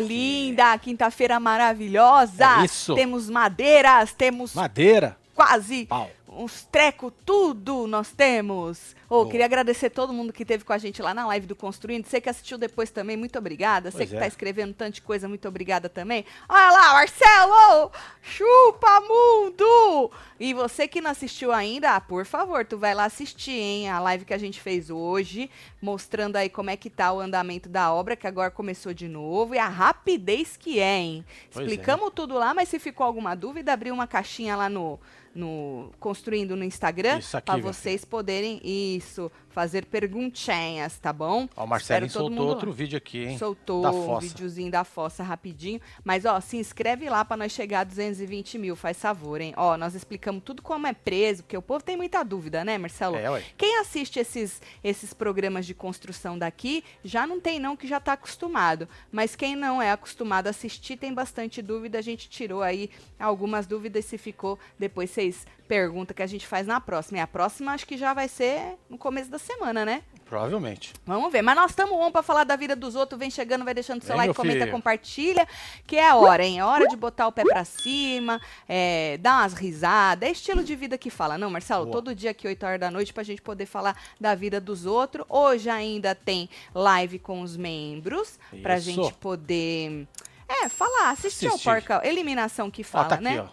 linda, quinta-feira maravilhosa. É isso. Temos madeiras, temos Madeira. quase Pau. Uns treco, tudo nós temos. Boa. queria agradecer todo mundo que esteve com a gente lá na live do Construindo. Você que assistiu depois também, muito obrigada. Você Pois que é. tá escrevendo tanto de coisa, muito obrigada também. Olha lá, Marcelo! Chupa mundo! E você que não assistiu ainda, ah, por favor, tu vai lá assistir, hein? A live que a gente fez hoje, mostrando aí como é que tá o andamento da obra, que agora começou de novo, e a rapidez que é, hein? Pois é. Explicamos tudo lá, mas se ficou alguma dúvida, abri uma caixinha lá no, no Construindo no Instagram, para vocês poderem, isso, fazer perguntinhas, tá bom? Ó, o Marcelinho soltou mundo outro vídeo aqui, hein? Soltou Da o fossa. videozinho da fossa rapidinho. Mas, ó, se inscreve lá pra nós chegar a 220 mil, faz favor, hein? Ó, nós explicamos tudo como é preso, porque o povo tem muita dúvida, né, Marcelo? É, ué. Quem assiste esses, esses programas de construção daqui, já não tem não, que já tá acostumado. Mas quem não é acostumado a assistir, tem bastante dúvida. A gente tirou aí algumas dúvidas, se ficou, depois vocês perguntam que a gente faz na próxima. E a próxima acho que já vai ser no começo da semana, né? Provavelmente. Vamos ver. Mas nós estamos on pra falar da vida dos outros. Vem chegando, vai deixando seu Vem, like, comenta, filho. compartilha. Que é a hora, hein? É hora de botar o pé pra cima, é, dar umas risadas. É estilo de vida que fala. Não, Marcelo, Boa. todo dia aqui, 8 horas da noite, pra gente poder falar da vida dos outros. Hoje ainda tem live com os membros. Pra Isso. gente poder. É, falar, assistir ao Assistir. porca. Eliminação que Ó, fala, tá aqui, né? ó.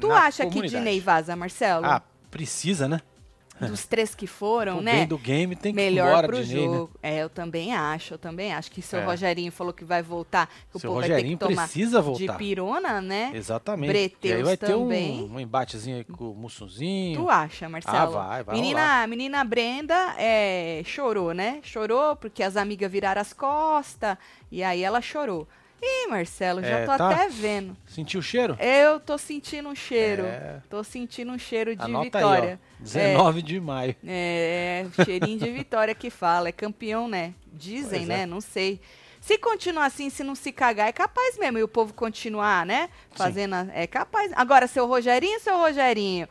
Tu acha que comunidade. Dinei vaza, Marcelo? Ah, precisa, né? Dos três que foram, né? bem do game tem que ir melhor embora pro de né? jogo. É, eu também acho, eu também acho que seu É. Rogerinho falou que vai voltar, que o Seu povo vai ter que Rogerinho tomar precisa de voltar. pirona, né? Exatamente. Breteus e aí vai ter um, também. um embatezinho aí com o Mussunzinho. Tu acha, Marcelo? Ah, vai, vai menina, menina Brenda é, chorou, né? Chorou porque as amigas viraram as costas e aí ela chorou. Ih, Marcelo, já É, tô tá. até vendo. Sentiu o cheiro? Eu tô sentindo um cheiro. É. Tô sentindo um cheiro de Anota vitória. aí, ó. 19 de maio. É, cheirinho de vitória que fala. É campeão, né? Dizem, Pois né? é. Não sei. Se continuar assim, se não se cagar, é capaz mesmo. E o povo continuar, né? Fazendo. É capaz. Agora, seu Rogerinho, seu Rogerinho.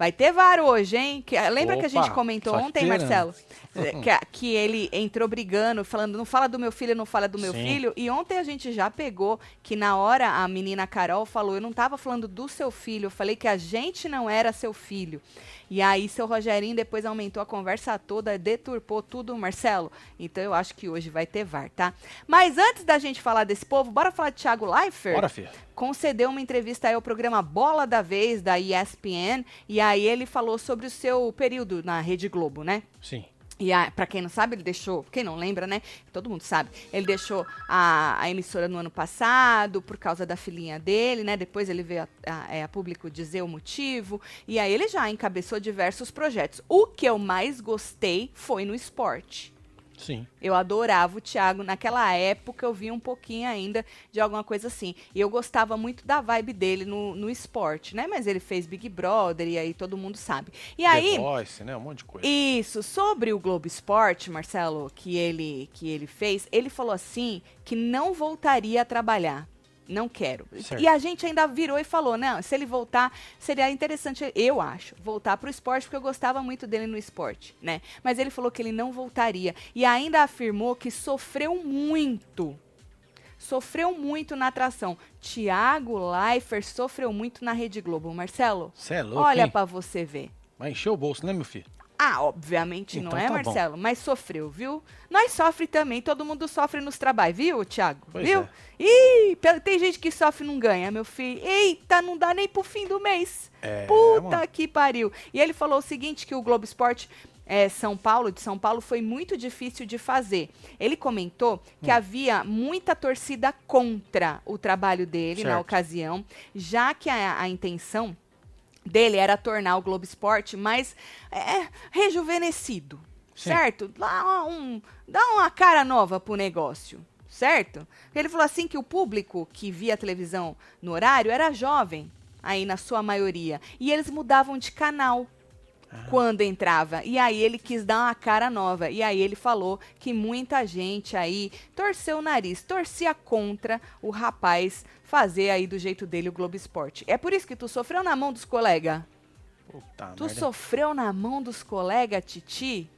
Vai ter VAR hoje, hein? Que- lembra que a gente Opa, comentou ontem. Marcelo? É, Que, a- que ele entrou brigando, falando, não fala do meu filho, não fala do meu Sim. filho. E ontem a gente já pegou que na hora a menina Carol falou, eu não tava falando do seu filho, eu falei que a gente não era seu filho. E aí seu Rogerinho depois aumentou a conversa toda, deturpou tudo, Marcelo. Então eu acho que hoje vai ter VAR, tá? Mas antes da gente falar desse povo, bora falar de Thiago Leifert? Bora, filho. concedeu uma entrevista aí ao programa Bola da Vez, da ESPN, e aí ele falou sobre o seu período na Rede Globo, né? Sim. E a, pra quem não sabe, ele deixou, quem não lembra, né? Todo mundo sabe. Ele deixou a, a emissora no ano passado por causa da filhinha dele, né? Depois ele veio a, a- é, a público dizer o motivo. E aí ele já encabeçou diversos projetos. O que eu mais gostei foi no esporte. Sim. Eu adorava o Thiago. Naquela época eu vi um pouquinho ainda de alguma coisa assim. E eu gostava muito da vibe dele no, no esporte, né? Mas ele fez Big Brother e aí todo mundo sabe. E aí. The Voice, né? Um monte de coisa. Isso, sobre o Globo Esporte, Marcelo, que ele, que ele fez, ele falou assim que não voltaria a trabalhar. Não quero. Certo. E a gente ainda virou e falou, não, se ele voltar, seria interessante, eu acho, voltar pro esporte, porque eu gostava muito dele no esporte, né? Mas ele falou que ele não voltaria. E ainda afirmou que sofreu muito. Sofreu muito na atração. Tiago Leifert sofreu muito na Rede Globo. Marcelo, é louco, olha pra você ver. Vai encher o bolso, né, meu filho? Ah, obviamente não Então é, tá bom. Marcelo, mas sofreu, viu? Nós sofre também, todo mundo sofre nos trabalhos, viu, Thiago? Pois viu? é. Ih, tem gente que sofre e não ganha, meu filho. Eita, não dá nem pro fim do mês. É, Puta mano. que pariu. E ele falou o seguinte, que o Globo Esporte é, São Paulo, de São Paulo, foi muito difícil de fazer. Ele comentou Hum. que havia muita torcida contra o trabalho dele na Certo. ocasião, já que a, a intenção dele era tornar o Globo Esporte mais é, rejuvenescido, Sim. certo? Dá, um, dá uma cara nova pro negócio, certo? Ele falou assim que o público que via televisão no horário era jovem, aí na sua maioria, e eles mudavam de canal quando entrava. E aí ele quis dar uma cara nova. E aí ele falou que muita gente aí torceu o nariz, torcia contra o rapaz fazer aí do jeito dele o Globo Esporte. É por isso que tu sofreu na mão dos colegas? Puta Tu merda. sofreu na mão dos colegas, Titi?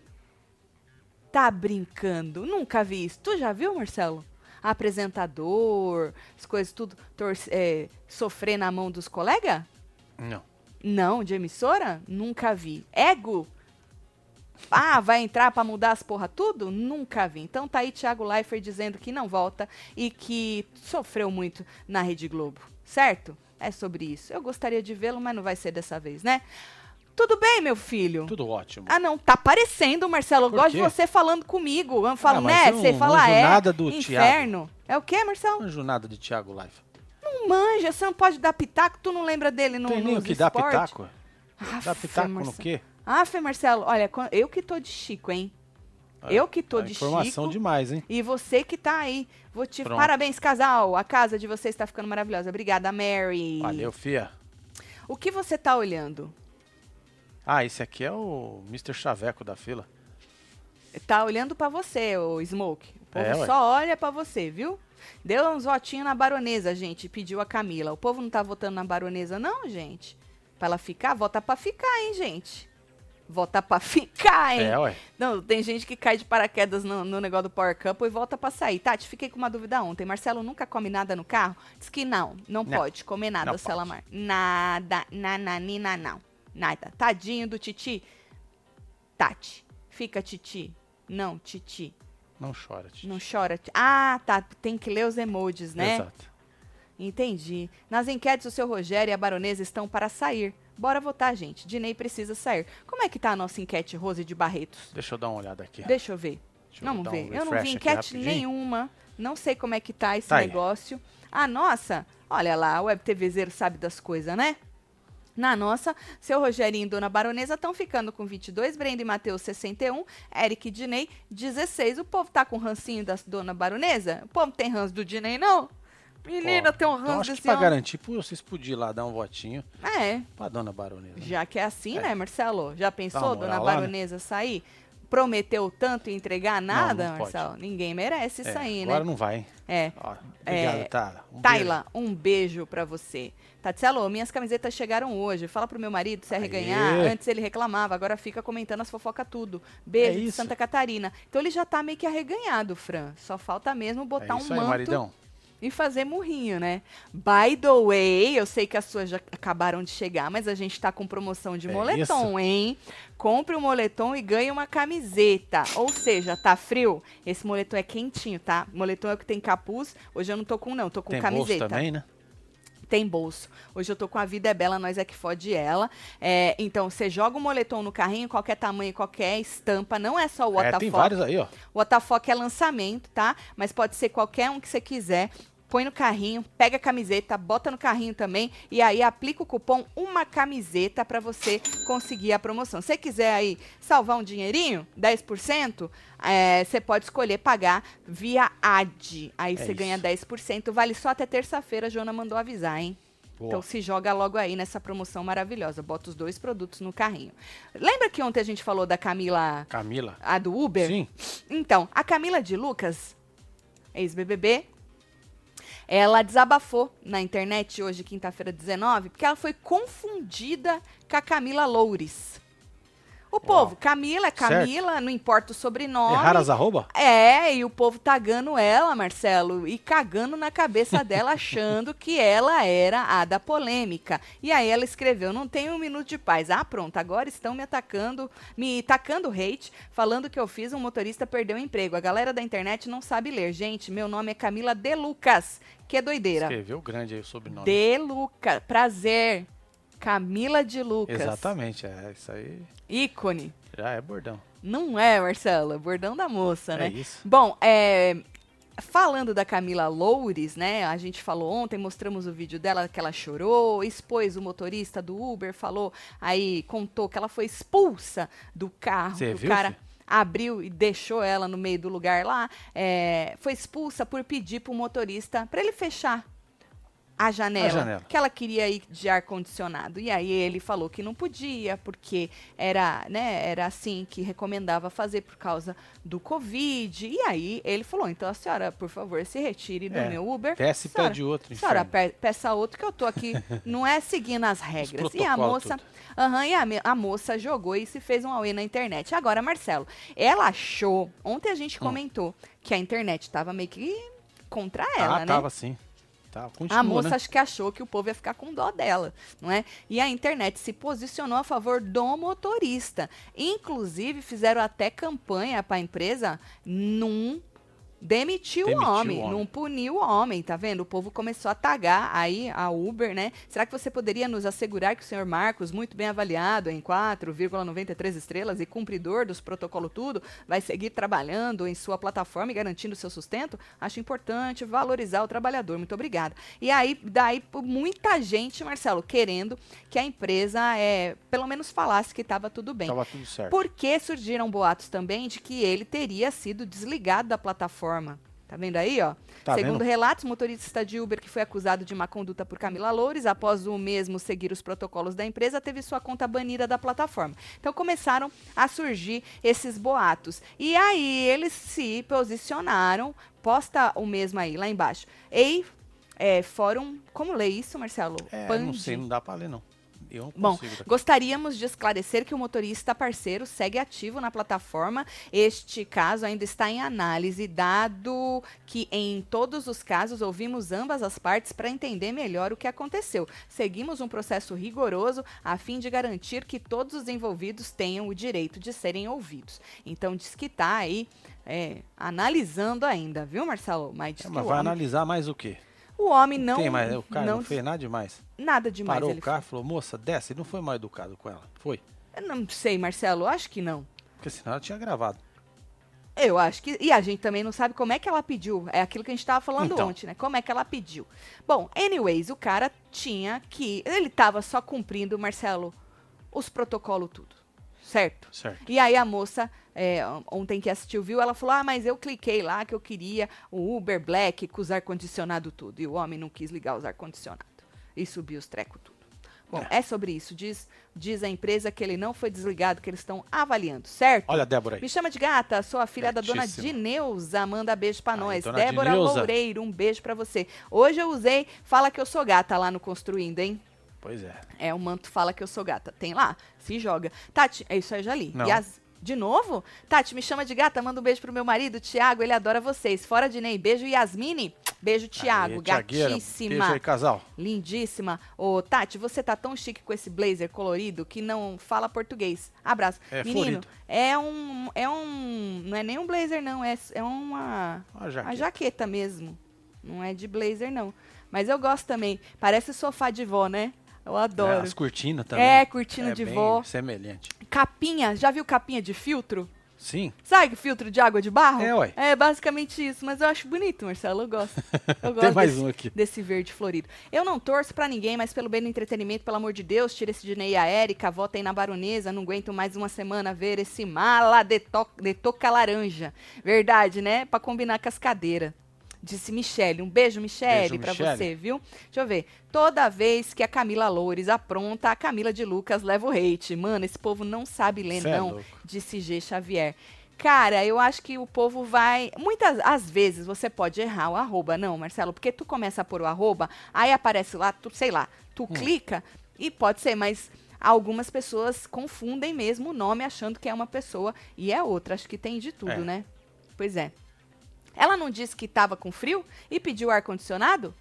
Tá brincando? Nunca vi isso. Tu já viu, Marcelo? apresentador, as coisas tudo, é, sofrer na mão dos colegas? Não. Não, de emissora? Nunca vi. Ego? Ah, vai entrar pra mudar as porra tudo? Nunca vi. Então tá aí Thiago Leifert dizendo que não volta e que sofreu muito na Rede Globo. Certo? É sobre isso. Eu gostaria de vê-lo, mas não vai ser dessa vez, né? Tudo bem, meu filho? Tudo ótimo. Ah, não, tá parecendo, Marcelo. Eu Por gosto de você falando comigo. Eu falo, Ah, né? Você fala, é. nada do inferno. É o quê, Marcelo? Não nada de Thiago Life. Não manja, você não pode dar pitaco, tu não lembra dele no Tem nem o que dá pitaco. Dá Aff, pitaco no Marcelo. quê? Ah, Fê Marcelo, olha, eu que tô de Chico, hein? Ah, eu que tô ah, de Informação Chico. demais, hein? E você que tá aí. Vou te. Pronto. Parabéns, casal. A casa de vocês está ficando maravilhosa. Obrigada, Mary. Valeu, fia. O que você tá olhando? Ah, esse aqui é o Mr. Chaveco da fila. Tá olhando pra você, o Smoke. O povo É, só olha pra você, viu? Deu uns votinhos na baronesa, gente. Pediu a Camila. O povo não tá votando na baronesa, não, gente? Pra ela ficar, vota pra ficar, hein, gente? Vota pra ficar, hein? É, ué. Não, tem gente que cai de paraquedas no, no negócio do Power Couple e volta pra sair. Tati, fiquei com uma dúvida ontem. Marcelo nunca come nada no carro? Diz que não, não, Não, pode comer nada, Selamar. Nada, nananina, não. Nada. Tadinho do Titi. Tati, fica Titi. Não, Titi. Não chora, tio. Não chora. Ah, tá. Tem que ler os emojis, né? Exato. Entendi. Nas enquetes, o seu Rogério e a baronesa estão para sair. Bora votar, gente. Dinei precisa sair. Como é que tá a nossa enquete, Rose de Barretos? Deixa eu dar uma olhada aqui. Deixa eu ver. Deixa eu Vamos dar um ver. eu não vi enquete nenhuma. Não sei como é que tá esse Tá aí. negócio. A nossa, olha lá, o Web TVzeiro sabe das coisas, né? Na nossa, seu Rogerinho e Dona Baronesa estão ficando com 22, Brenda e Matheus 61, Eric e Dinei 16. O povo tá com rancinho da Dona Baronesa? O povo tem ranço do Dinei, não? Menina, Ó, tem um Então ranço acho que pra homem. garantir, pô, vocês podiam ir lá dar um votinho É, pra dona baronesa. né? já que é assim, É. né, Marcelo? Já pensou, Dona lá, né? Baronesa sair? Prometeu tanto e entregar nada, não pode. Marcelo? Ninguém merece isso É, aí, né? agora não vai? É. Ó, obrigado, É, Tala. Um Taila, um beijo pra você. Tatielo, minhas camisetas chegaram hoje. Fala pro meu marido se Aê. arreganhar. Antes ele reclamava, agora fica comentando as fofocas tudo. Beijo É de. Santa Catarina. Então ele já tá meio que arreganhado, Fran. Só falta mesmo beijo. botar é um aí, manto maridão. E fazer murrinho, né? By the way, eu sei que as suas já acabaram de chegar, mas a gente tá com promoção de É moletom, hein? Compre um moletom e ganhe uma camiseta. Ou seja, tá frio? Esse moletom é quentinho, tá? Moletom é o que tem capuz. Hoje eu não tô com, não, tô com Tem camiseta bolso também, né? tem bolso. Hoje eu tô com a vida é bela, nós é que fode ela. É, então, você joga o moletom no carrinho, qualquer tamanho, qualquer estampa. Não é só o É, tem vários aí, ó. O WTF é lançamento, tá? Mas pode ser qualquer um que você quiser. Põe no carrinho, pega a camiseta, bota no carrinho também e aí aplica o cupom uma camiseta para você conseguir a promoção. Se você quiser aí salvar um dinheirinho, 10%, é, você pode escolher pagar via AD. Aí É você isso. ganha 10%. Vale só até terça-feira, a Jona mandou avisar, hein? Então se joga logo aí nessa promoção maravilhosa. Bota os dois produtos no carrinho. Lembra que ontem a gente falou da Camila, Camila. a do Uber? Sim. Então, a Camila de Lucas, ex-BBB, ela desabafou na internet hoje, quinta-feira 19, porque ela foi confundida com a Camila Loures. O povo, Camila é Camila, não importa o sobrenome. Errar as arroba? É, e o povo tagando ela, Marcelo, e cagando na cabeça dela, achando que ela era a da polêmica. E aí ela escreveu: Não tenho um minuto de paz. Ah, pronto, agora estão me atacando, me tacando hate, falando que eu fiz um motorista perder o emprego. A galera da internet não sabe ler. Gente, meu nome é Camila De Lucas, que é doideira. Escreveu grande aí o sobrenome. De Lucas, prazer. Camila de Lucas. Exatamente, é. Isso aí Ícone. já é bordão. Não é, Marcelo? Bordão da moça, né? É isso. Bom, é, falando da Camila Loures, né? A gente falou ontem, mostramos o vídeo dela que ela chorou, expôs o motorista do Uber, falou, aí contou que ela foi expulsa do carro. Você o viu, cara abriu e deixou ela no meio do lugar lá. é, foi expulsa por pedir pro motorista para ele fechar. A janela, A janela. que ela queria ir de ar condicionado. E aí ele falou que não podia, porque era, né, era assim que recomendava fazer por causa do Covid. E aí ele falou: então a senhora, por favor, se retire do É, meu Uber. Desce e senhora, pede outro, senhora, inferno. peça outro que eu tô aqui. não é seguindo as regras. E a moça. Aham, e a, a moça jogou e se fez um auê na internet. Agora, Marcelo, ela achou. Ontem a gente Hum. comentou que a internet tava meio que contra ela, ah, né? tava sim. Tá, continua, A moça né? acho que achou que o povo ia ficar com dó dela, não é? E a internet se posicionou a favor do motorista. Inclusive fizeram até campanha para a empresa num demitiu, Demitiu o homem, o homem. não puniu o homem, tá vendo? O povo começou a tagar aí a Uber, né? Será que você poderia nos assegurar que o senhor Marcos, muito bem avaliado em 4,93 estrelas e cumpridor dos protocolos tudo, vai seguir trabalhando em sua plataforma e garantindo seu sustento? Acho importante valorizar o trabalhador. Muito obrigada. E aí, daí, muita gente, Marcelo, querendo que a empresa, é, pelo menos falasse que estava tudo bem. Tava tudo certo. Porque surgiram boatos também de que ele teria sido desligado da plataforma. Tá vendo aí, ó? Tá Segundo vendo? relatos, o motorista de Uber que foi acusado de má conduta por Camila Loures, após o mesmo seguir os protocolos da empresa, teve sua conta banida da plataforma. Então começaram a surgir esses boatos. E aí eles se posicionaram, posta o mesmo aí, lá embaixo. Ei, é, fórum, como lê isso, Marcelo? É, não sei, não dá pra ler, não. Bom, gostaríamos de esclarecer que o motorista parceiro segue ativo na plataforma. Este caso ainda está em análise, dado que em todos os casos ouvimos ambas as partes para entender melhor o que aconteceu. Seguimos um processo rigoroso a fim de garantir que todos os envolvidos tenham o direito de serem ouvidos. Então diz que está aí é, analisando ainda, viu, Marcelo? Mas É, mas vai homem, analisar mais o quê? O homem não, Tem, mas o cara não, não fez nada demais. nada demais. Parou o carro e falou, moça, desce. Ele não foi mal educado com ela. Foi. Eu não sei, Marcelo, acho que não. Porque senão ela tinha gravado. Eu acho que. E a gente também não sabe como é que ela pediu. É aquilo que a gente estava falando Então. ontem, né? Como é que ela pediu. Bom, anyways, o cara tinha que. Ele estava só cumprindo, Marcelo, os protocolos tudo. Certo? Certo. E aí a moça, é, ontem que assistiu, viu, ela falou: Ah, mas eu cliquei lá que eu queria o Uber Black com os ar-condicionado tudo. E o homem não quis ligar os ar-condicionado. E subiu os trecos tudo. Bom, é. sobre isso. Diz, diz a empresa que ele não foi desligado, que eles estão avaliando, certo? Olha a Débora aí. Me chama de gata, sou a filha da dona Gatíssima. Dineuza. Manda beijo pra nós. Débora Dineuza. Loureiro, um beijo pra você. Hoje eu usei Fala que eu sou gata lá no Construindo, hein? Pois é. É, o manto fala que eu sou gata. Tem lá, se joga. Tati, é isso aí, já li. Não. Yas- de novo? Tati, me chama de gata, manda um beijo pro meu marido, Tiago, ele adora vocês. Fora de Ney, beijo Yasmine. Beijo, Tiago, gatíssima. Beijo aí, casal. Lindíssima. Ô, Tati, você tá tão chique com esse blazer colorido que não fala português. Abraço. É Menino, florido. é um. É um. Não é nem um blazer, não. É, é uma. Uma jaqueta. jaqueta mesmo. Não é de blazer, não. Mas eu gosto também. Parece sofá de vó, né? Eu É, adoro. as cortinas também. É, cortina É de vó. semelhante. Capinha, já viu capinha de filtro? Sim. Sabe filtro de água de barro? É, ué. É basicamente isso, mas eu acho bonito, Marcelo, eu gosto. Eu gosto Tem mais desse, um aqui. desse verde florido. Eu não torço pra ninguém, mas pelo bem do entretenimento, pelo amor de Deus, tira esse Dinei a Érica, votem na baronesa, não aguento mais uma semana ver esse mala de, to de toca laranja. Verdade, né? Pra combinar com as cadeiras. Disse Michele. Um beijo, Michele, Michele. você, viu? Deixa eu ver. Toda vez que a Camila Loures apronta, a Camila de Lucas leva o hate. Mano, esse povo não sabe ler, Cê é não louco. disse G. Xavier. Cara, eu acho que o povo vai. Muitas às vezes você pode errar o arroba, não, Marcelo, porque tu começa a pôr o arroba, aí aparece lá, tu, sei lá, tu Hum. clica e pode ser, mas algumas pessoas confundem mesmo o nome achando que é uma pessoa e é outra. Acho que tem de tudo, É. né? Pois é. Ela não disse que tava com frio e pediu ar-condicionado?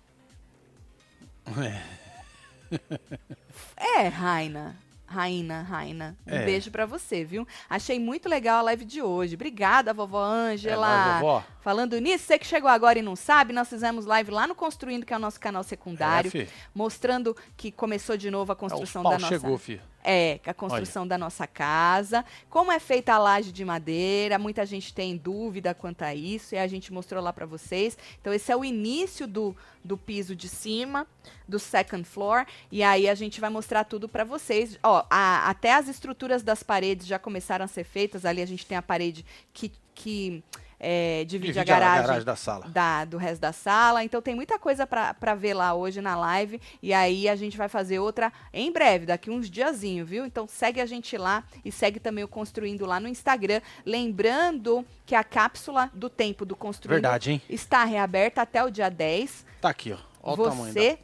É, Raina. Raina, Raina. Um É. beijo pra você, viu? Achei muito legal a live de hoje. Obrigada, vovó É Ângela. nóis, vovó. Falando nisso, você que chegou agora e não sabe, nós fizemos live lá no Construindo, que é o nosso canal secundário, É, mostrando que começou de novo a Ah, construção o pau da nossa chegou, filho. É, a construção da nossa casa. Como é feita a laje de madeira, muita gente tem dúvida quanto a isso, e a gente mostrou lá para vocês. Então, esse é o início do, do piso de cima, do second floor, e aí a gente vai mostrar tudo para vocês. Ó, a- até as estruturas das paredes já começaram a ser feitas. Ali a gente tem a parede que, que é, divide, Divide a garagem da sala. da- do resto da sala. Então tem muita coisa para ver lá hoje na live. E aí a gente vai fazer outra em breve, daqui uns diazinho, viu? Então segue a gente lá e segue também o Construindo lá no Instagram. Lembrando que a cápsula do tempo do Construindo Verdade, hein? está reaberta até o dia 10. Tá aqui, ó. Olha Você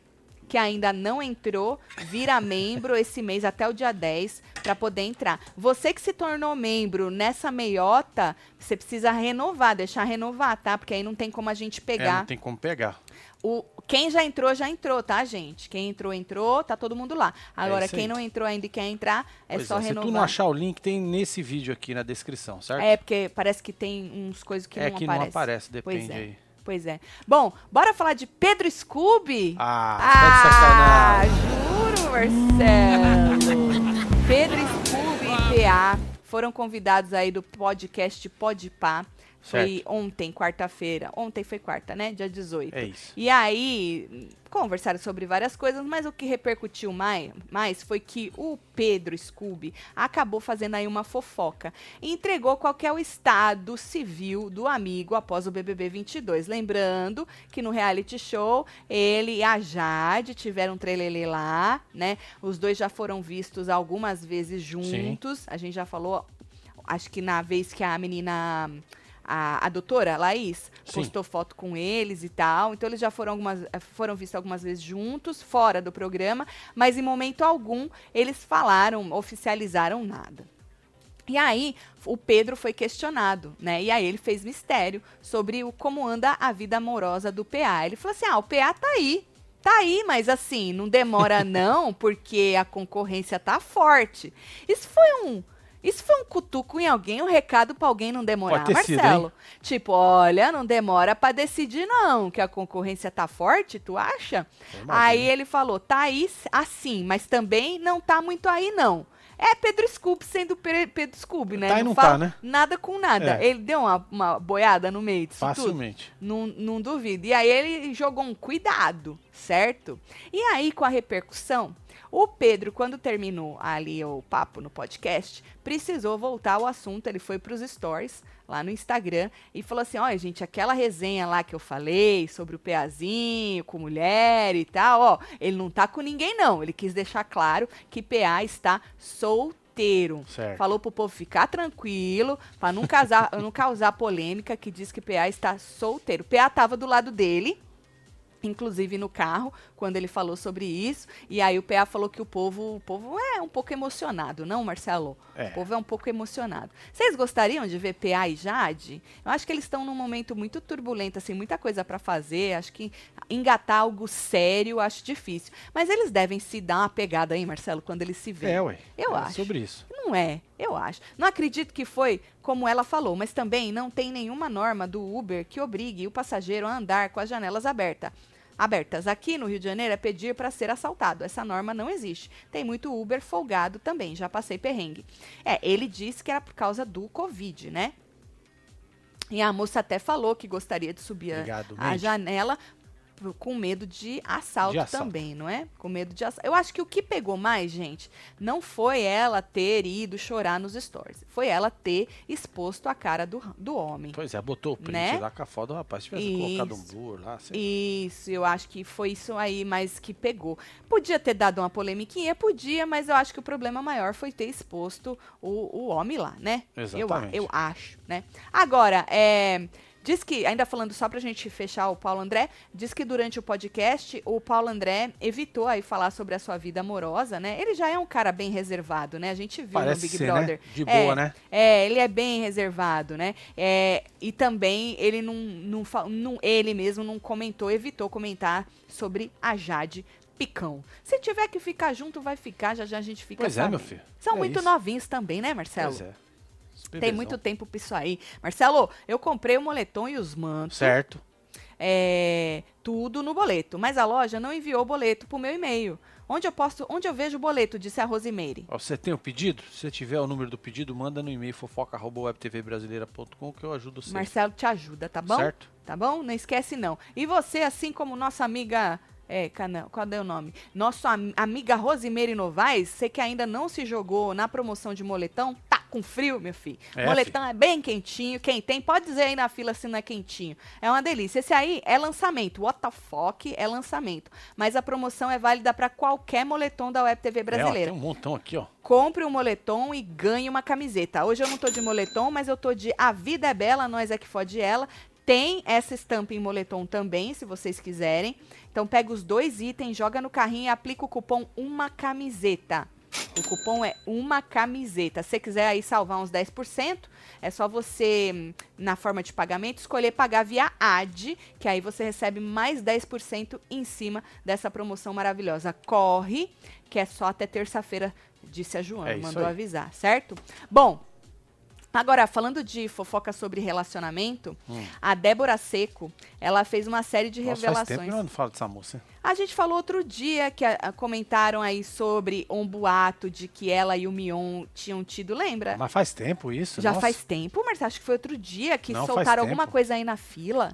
que ainda não entrou, vira membro esse mês até o dia 10 para poder entrar. Você que se tornou membro nessa meiota, você precisa renovar, deixar renovar, tá? Porque aí não tem como a gente É, pegar. não tem como pegar. O, quem já entrou, já entrou, tá, gente? Quem entrou, entrou, tá todo mundo lá. Agora, isso quem não entrou ainda e quer entrar, é Pois só é, se renovar. tu não achar o link, tem nesse vídeo aqui na descrição, certo? É, porque parece que tem uns coisas que é não que aparecem. não aparece, Pois depende é. aí. Pois é. Bom, bora falar de Pedro Scooby? Ah, tá de juro, Marcelo. Pedro Scooby e PA foram convidados aí do podcast Podpah. Foi ontem, quarta-feira. Ontem foi quarta, né? Dia 18. É isso. E aí, conversaram sobre várias coisas, mas o que repercutiu mais, mais foi que o Pedro Scooby acabou fazendo aí uma fofoca e entregou qual que é o estado civil do amigo após o BBB 22. Lembrando que no reality show, ele e a Jade tiveram um trelelê lá, né? Os dois já foram vistos algumas vezes juntos. A gente já falou, acho que na vez que a menina a, a doutora Laís Sim. postou foto com eles e tal. Então eles já foram, algumas, eh, foram vistos algumas vezes juntos, fora do programa, mas em momento algum eles falaram, oficializaram nada. E aí, o Pedro foi questionado, né? E aí ele fez mistério sobre o como anda a vida amorosa do PA. Ele falou assim: ah, o PA tá aí. Tá aí, mas assim, não demora não, porque a concorrência tá forte. Isso foi um. Isso foi um cutuco em alguém, um recado pra alguém não demorar, Pode ter sido, Marcelo. tipo, olha, não demora pra decidir não, que a concorrência tá forte, tu acha? Aí ele falou, tá aí assim, mas também não tá muito aí não. É Pedro Scooby sendo Pe- Pedro Scooby, né? Tá e não fala tá, né? Nada com nada. É. Ele deu uma, uma boiada no meio disso tudo. Facilmente. Não, não duvido. E aí ele jogou um cuidado, certo? E aí, com a repercussão, o Pedro, quando terminou ali o papo no podcast, precisou voltar ao assunto. Ele foi para os stories lá no Instagram e falou assim: olha, gente, aquela resenha lá que eu falei sobre o PAzinho com mulher e tal, ó, ele não tá com ninguém, não. Ele quis deixar claro que PA está solteiro. Certo. Falou pro povo ficar tranquilo, pra não, casar, não causar polêmica, que diz que PA está solteiro. PA tava do lado dele, inclusive no carro, quando ele falou sobre isso. E aí o PA falou que o povo, o povo é um pouco emocionado, não, Marcelo? É. O povo é um pouco emocionado. Vocês gostariam de ver PA e Jade? Eu acho que eles estão num momento muito turbulento, assim, muita coisa pra fazer. Acho que engatar algo sério, eu acho difícil. Mas eles devem se dar uma pegada aí, Marcelo, quando eles se veem. É, ué. Eu é acho. Sobre isso. Não é, eu acho. Não acredito que foi como ela falou, mas também não tem nenhuma norma do Uber que obrigue o passageiro a andar com as janelas abertas. Abertas. Aqui no Rio de Janeiro é pedir para ser assaltado. Essa norma não existe. Tem muito Uber folgado também, já passei perrengue. É, ele disse que era por causa do Covid, né? E a moça até falou que gostaria de subir a- Obrigado, a, mente. janela com medo de assalto, De assalto. também, não é? Com medo de assalto. Eu acho que o que pegou mais, gente, não foi ela ter ido chorar nos stories. Foi ela ter exposto a cara do, do homem. Pois é, botou o print Né? lá com a foto do rapaz. Se tivesse colocado um Isso. blur lá, sei. Isso, eu acho que foi isso aí mais que pegou. Podia ter dado uma polemiquinha, podia, mas eu acho que o problema maior foi ter exposto o, o homem lá, né? Eu, Exatamente. eu acho, né? Agora, é, diz que, ainda falando só pra gente fechar o Paulo André, diz que durante o podcast o Paulo André evitou aí falar sobre a sua vida amorosa, né? Ele já é um cara bem reservado, né? A gente viu Parece no Big ser, Brother. né? De É, boa, né? é, ele é bem reservado, né? É, e também ele não, não, não- ele mesmo não comentou, evitou comentar sobre a Jade Picão. Se tiver que ficar junto, vai ficar, já já a gente fica Pois é, meu filho. São É muito isso. novinhos também, né, Marcelo? Pois é. Os Tem bebezão. muito tempo pra isso aí. Marcelo, eu comprei o moletom e os mantos. Certo. é, tudo no boleto. Mas a loja não enviou o boleto pro meu e-mail. Onde eu posso, onde eu vejo o boleto, disse a Rosimeire. Você tem o pedido? Se você tiver o número do pedido, manda no e-mail fofoca.webtvbrasileira.com que eu ajudo você. Marcelo te ajuda, tá bom? Certo? Tá bom? Não esquece não. E você, assim como nossa amiga. É, cana- qual é o nome? Nossa am- amiga Rosimeire Novaes, você que ainda não se jogou na promoção de moletom, com frio, meu filho. É, moletom é bem quentinho. Quem tem, pode dizer aí na fila se não é quentinho. É uma delícia. Esse aí é lançamento. What the fuck é lançamento. Mas a promoção é válida para qualquer moletom da Web TV É, ó, brasileira. tem um montão aqui, ó. Compre um moletom e ganhe uma camiseta. Hoje eu não tô de moletom, mas eu tô de A Vida é Bela, nós é que fode ela. Tem essa estampa em moletom também, se vocês quiserem. Então pega os dois itens, joga no carrinho e aplica o cupom uma camiseta. O cupom é uma camiseta. Se você quiser aí salvar uns 10%, é só você, hum, na forma de pagamento, escolher pagar via AD, que aí você recebe mais 10% em cima dessa promoção maravilhosa. Corre, que é só até terça-feira, disse a Joana, É mandou avisar, certo? Bom, Agora, falando de fofoca sobre relacionamento, a Débora Seco, ela fez uma série de Hum. Nossa, faz revelações. tempo que eu não falo dessa moça. A gente falou outro dia que a- a- comentaram aí sobre um boato de que ela e o Mion tinham tido, lembra? Mas faz tempo isso? Já Nossa. faz tempo, mas acho que foi outro dia que Não, faz soltaram alguma coisa aí na fila.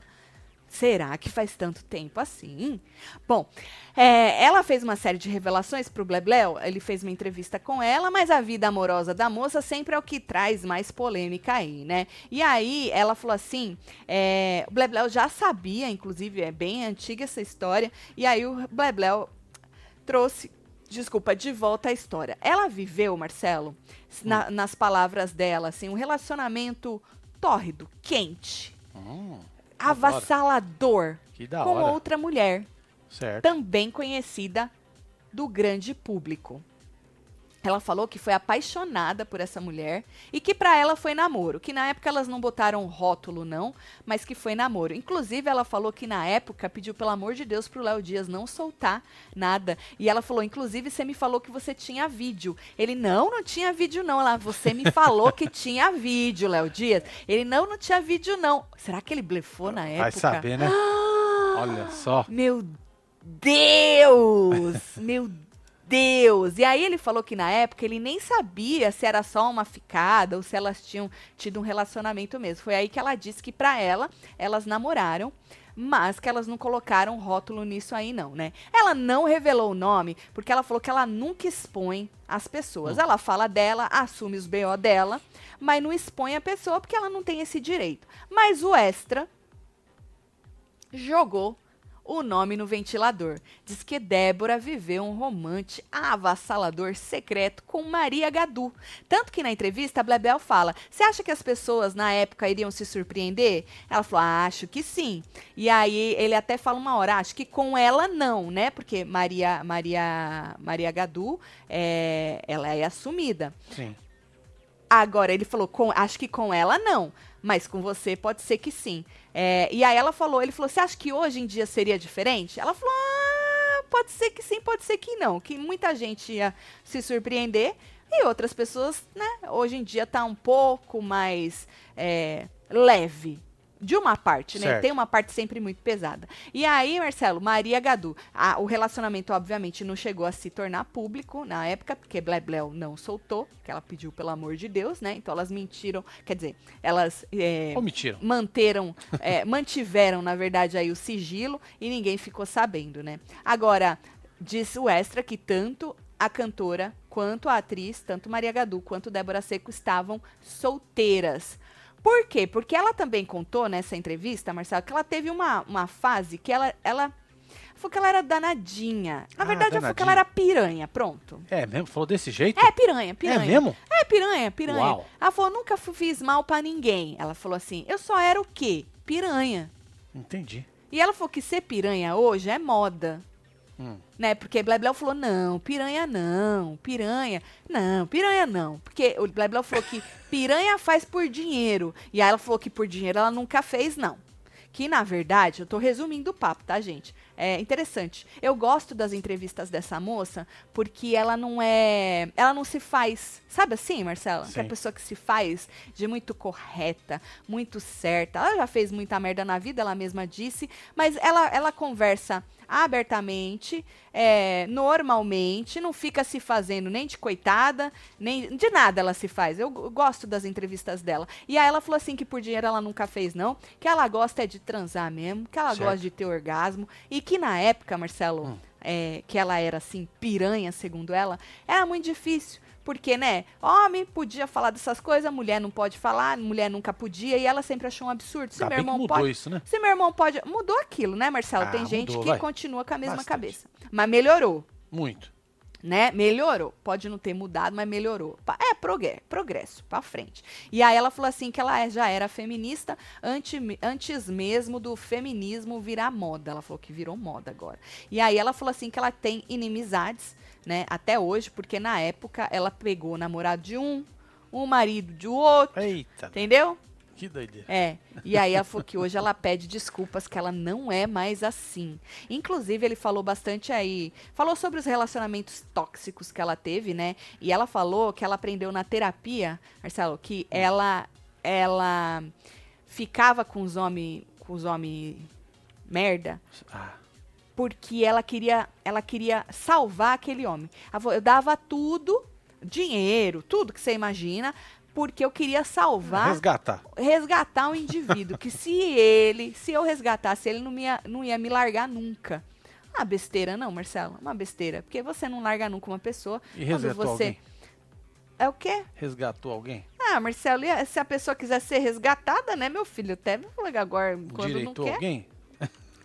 Será que faz tanto tempo assim? Bom, é, ela fez uma série de revelações pro Blebleu, ele fez uma entrevista com ela, mas a vida amorosa da moça sempre é o que traz mais polêmica aí, né? E aí ela falou assim, é, o Blebleu já sabia, inclusive é bem antiga essa história, e aí o Blebleu trouxe, desculpa, de volta a história. Ela viveu, Marcelo, na- nas palavras dela, assim, um relacionamento tórrido, quente, Hum, avassalador que da com hora. outra mulher, Certo. também conhecida do grande público. Ela falou que foi apaixonada por essa mulher e que pra ela foi namoro, que na época elas não botaram rótulo não, mas que foi namoro. Inclusive ela falou que na época pediu pelo amor de Deus pro Léo Dias não soltar nada. E ela falou, inclusive você me falou que você tinha vídeo. Ele não, não tinha vídeo não. Ela, você me falou que tinha vídeo, Léo Dias. Ele não, não tinha vídeo não. Será que ele blefou na época? Vai saber, né? Olha só. Meu Deus! Meu Deus! E aí ele falou que na época ele nem sabia se era só uma ficada ou se elas tinham tido um relacionamento mesmo. Foi aí que ela disse que pra ela elas namoraram, mas que elas não colocaram rótulo nisso aí não, né? Ela não revelou o nome porque ela falou que ela nunca expõe as pessoas. Ela fala dela, assume os BO dela, mas não expõe a pessoa porque ela não tem esse direito. Mas o extra jogou o nome no ventilador. Diz que Débora viveu um romance avassalador secreto com Maria Gadu. Tanto que na entrevista a Blebel fala: Você acha que as pessoas na época iriam se surpreender? Ela falou: ah, Acho que sim. E aí ele até fala uma hora: Acho que com ela não, né? Porque Maria Maria Maria Gadu é, ela é assumida. Sim. Agora, ele falou, com, acho que com ela não, mas com você pode ser que sim. É, e aí ela falou, ele falou, você acha que hoje em dia seria diferente? Ela falou, ah, pode ser que sim, pode ser que não. Que muita gente ia se surpreender e outras pessoas, né, hoje em dia tá um pouco mais é, leve. De uma parte, né? Certo. Tem uma parte sempre muito pesada. E aí, Marcelo, Maria Gadu, a- o relacionamento, obviamente, não chegou a se tornar público na época, porque Blebleu não soltou, que ela pediu pelo amor de Deus, né? Então elas mentiram, quer dizer, elas é, Omitiram. manteram, é, mantiveram, na verdade, aí o sigilo e ninguém ficou sabendo, né? Agora, diz o Extra que tanto a cantora quanto a atriz, tanto Maria Gadu quanto Débora Seco estavam solteiras. Por quê? Porque ela também contou nessa entrevista, Marcelo, que ela teve uma, uma fase que ela, ela falou que ela era danadinha. Na Ah, verdade, falou que ela era piranha, pronto. É mesmo? Falou desse jeito? É, piranha, piranha. É mesmo? É, piranha, piranha. Uau. Ela falou, nunca fiz mal pra ninguém. Ela falou assim, eu só era o quê? Piranha. Entendi. E ela falou que ser piranha hoje é moda. Hum. Né? Porque Blebleu falou, não, piranha não, piranha, não, piranha não. Porque o Blebleu falou que piranha faz por dinheiro. E aí ela falou que por dinheiro ela nunca fez, não. Que, na verdade, eu tô resumindo o papo, tá, gente? É interessante. Eu gosto das entrevistas dessa moça porque ela não é. Ela não se faz. Sabe assim, Marcela? Que é a Sim. pessoa que se faz de muito correta, muito certa. Ela já fez muita merda na vida, ela mesma disse, mas ela, ela conversa abertamente, é, normalmente, não fica se fazendo nem de coitada, nem de nada ela se faz. Eu gosto das entrevistas dela. E aí ela falou assim que por dinheiro ela nunca fez, não, que ela gosta é de transar mesmo, que ela Certo. gosta de ter orgasmo, e que na época, Marcelo, Hum. é, que ela era assim, piranha, segundo ela, era muito difícil. Porque, né, homem podia falar dessas coisas, mulher não pode falar, mulher nunca podia, e ela sempre achou um absurdo. Se Ainda meu irmão mudou pode. isso, né? Se meu irmão pode. Mudou aquilo, né, Marcelo? Ah, Tem gente mudou, que vai. continua com a mesma Bastante. cabeça. Mas melhorou. Muito. Né? Melhorou. Pode não ter mudado, mas melhorou. É progresso, progresso para frente. E aí ela falou assim que ela é- já era feminista ante- antes mesmo do feminismo virar moda. Ela falou que virou moda agora. E aí ela falou assim que ela tem inimizades, né? Até hoje, porque na época ela pegou o namorado de um, o marido de outro, Eita, entendeu? Que doideira. É. E aí falou que hoje ela pede desculpas, que ela não é mais assim. Inclusive, ele falou bastante aí. Falou sobre os relacionamentos tóxicos que ela teve, né? E ela falou que ela aprendeu na terapia, Marcelo, que ela ela ficava com os homens com os homens merda Ah, porque ela queria ela queria salvar aquele homem. Eu dava tudo, dinheiro, tudo que você imagina, porque eu queria salvar resgatar. resgatar o indivíduo. que se ele, se eu resgatasse ele, não ia, não ia me largar nunca. Uma besteira, não, Marcelo. Uma besteira. Porque você não larga nunca uma pessoa. E resgatou você. alguém? É o quê? Resgatou alguém? Ah, Marcelo, se a pessoa quiser ser resgatada, né, meu filho? Até agora quando não Direitou quer. alguém?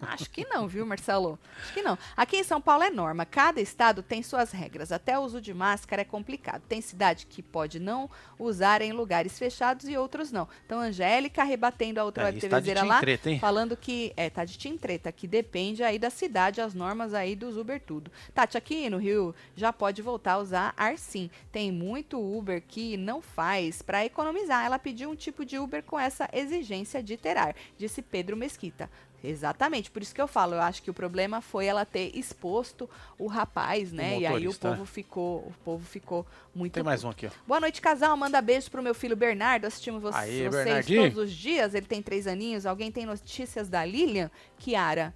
Acho que não, viu, Marcelo? Acho que não. Aqui em São Paulo é norma. Cada estado tem suas regras. Até o uso de máscara é complicado. Tem cidade que pode não usar em lugares fechados e outros não. Então, Angélica rebatendo a outra Aí web TVzeira lá, treta, hein? falando que é, tá de treta, que depende aí da cidade, as normas aí dos Uber tudo. Tati, aqui no Rio já pode voltar a usar ar sim. Tem muito Uber que não faz para economizar. Ela pediu um tipo de Uber com essa exigência de ter ar, disse Pedro Mesquita. Exatamente, por isso que eu falo, eu acho que o problema foi ela ter exposto o rapaz, né? e aí o motorista, né? povo ficou, o povo ficou muito Tem mais um aqui, ó. Boa noite, casal. Manda beijo pro meu filho Bernardo. Assistimos vo- Aê, vocês Bernardinho. todos os dias. Ele tem três aninhos. Alguém tem notícias da Lilian? Kiara.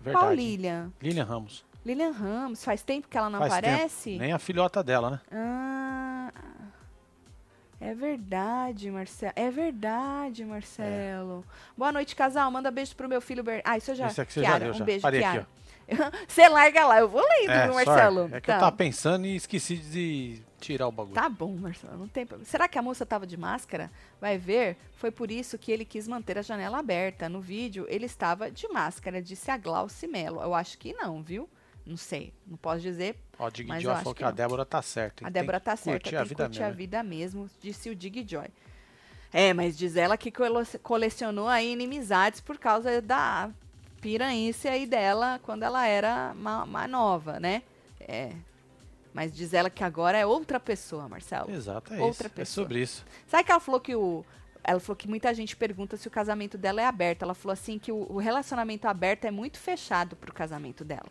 Verdade. Qual Lilian? Lilian Ramos. Lilian Ramos. Faz tempo que ela não Faz aparece? tempo. Nem a filhota dela, né? Ah, é verdade, Marcelo. É verdade, Marcelo. Boa noite, casal. Manda beijo pro meu filho Bernardo. Ah, isso eu já. Esse aqui você Kiara, já um já. beijo, Parei Kiara. aqui, Você larga lá, eu vou lendo, É, viu, sorry. Marcelo. É que eu Tá. tava pensando e esqueci de tirar o bagulho. Tá bom, Marcelo, não tem problema. Será que a moça tava de máscara? Vai ver, foi por isso que ele quis manter a janela aberta. No vídeo, ele estava de máscara, disse a Glauci Mello. Eu acho que não, viu? Não sei, não posso dizer. Ó, o Dig Mas Joy falou que que a. Débora tá certa. A? Débora Tem tá que certa, curtir tem a que vida curtir a mesmo. né? vida mesmo, disse o Dig Joy. É, mas diz ela que colecionou aí inimizades por causa da piranhice aí dela quando ela era ma- mais nova, né? É. Mas diz ela que agora é outra pessoa, Marcelo. Exato, é Outra isso. pessoa. É sobre isso. Sabe que ela falou que o. Ela falou que muita gente pergunta se o casamento dela é aberto. Ela falou assim que o, o relacionamento aberto é muito fechado pro casamento dela.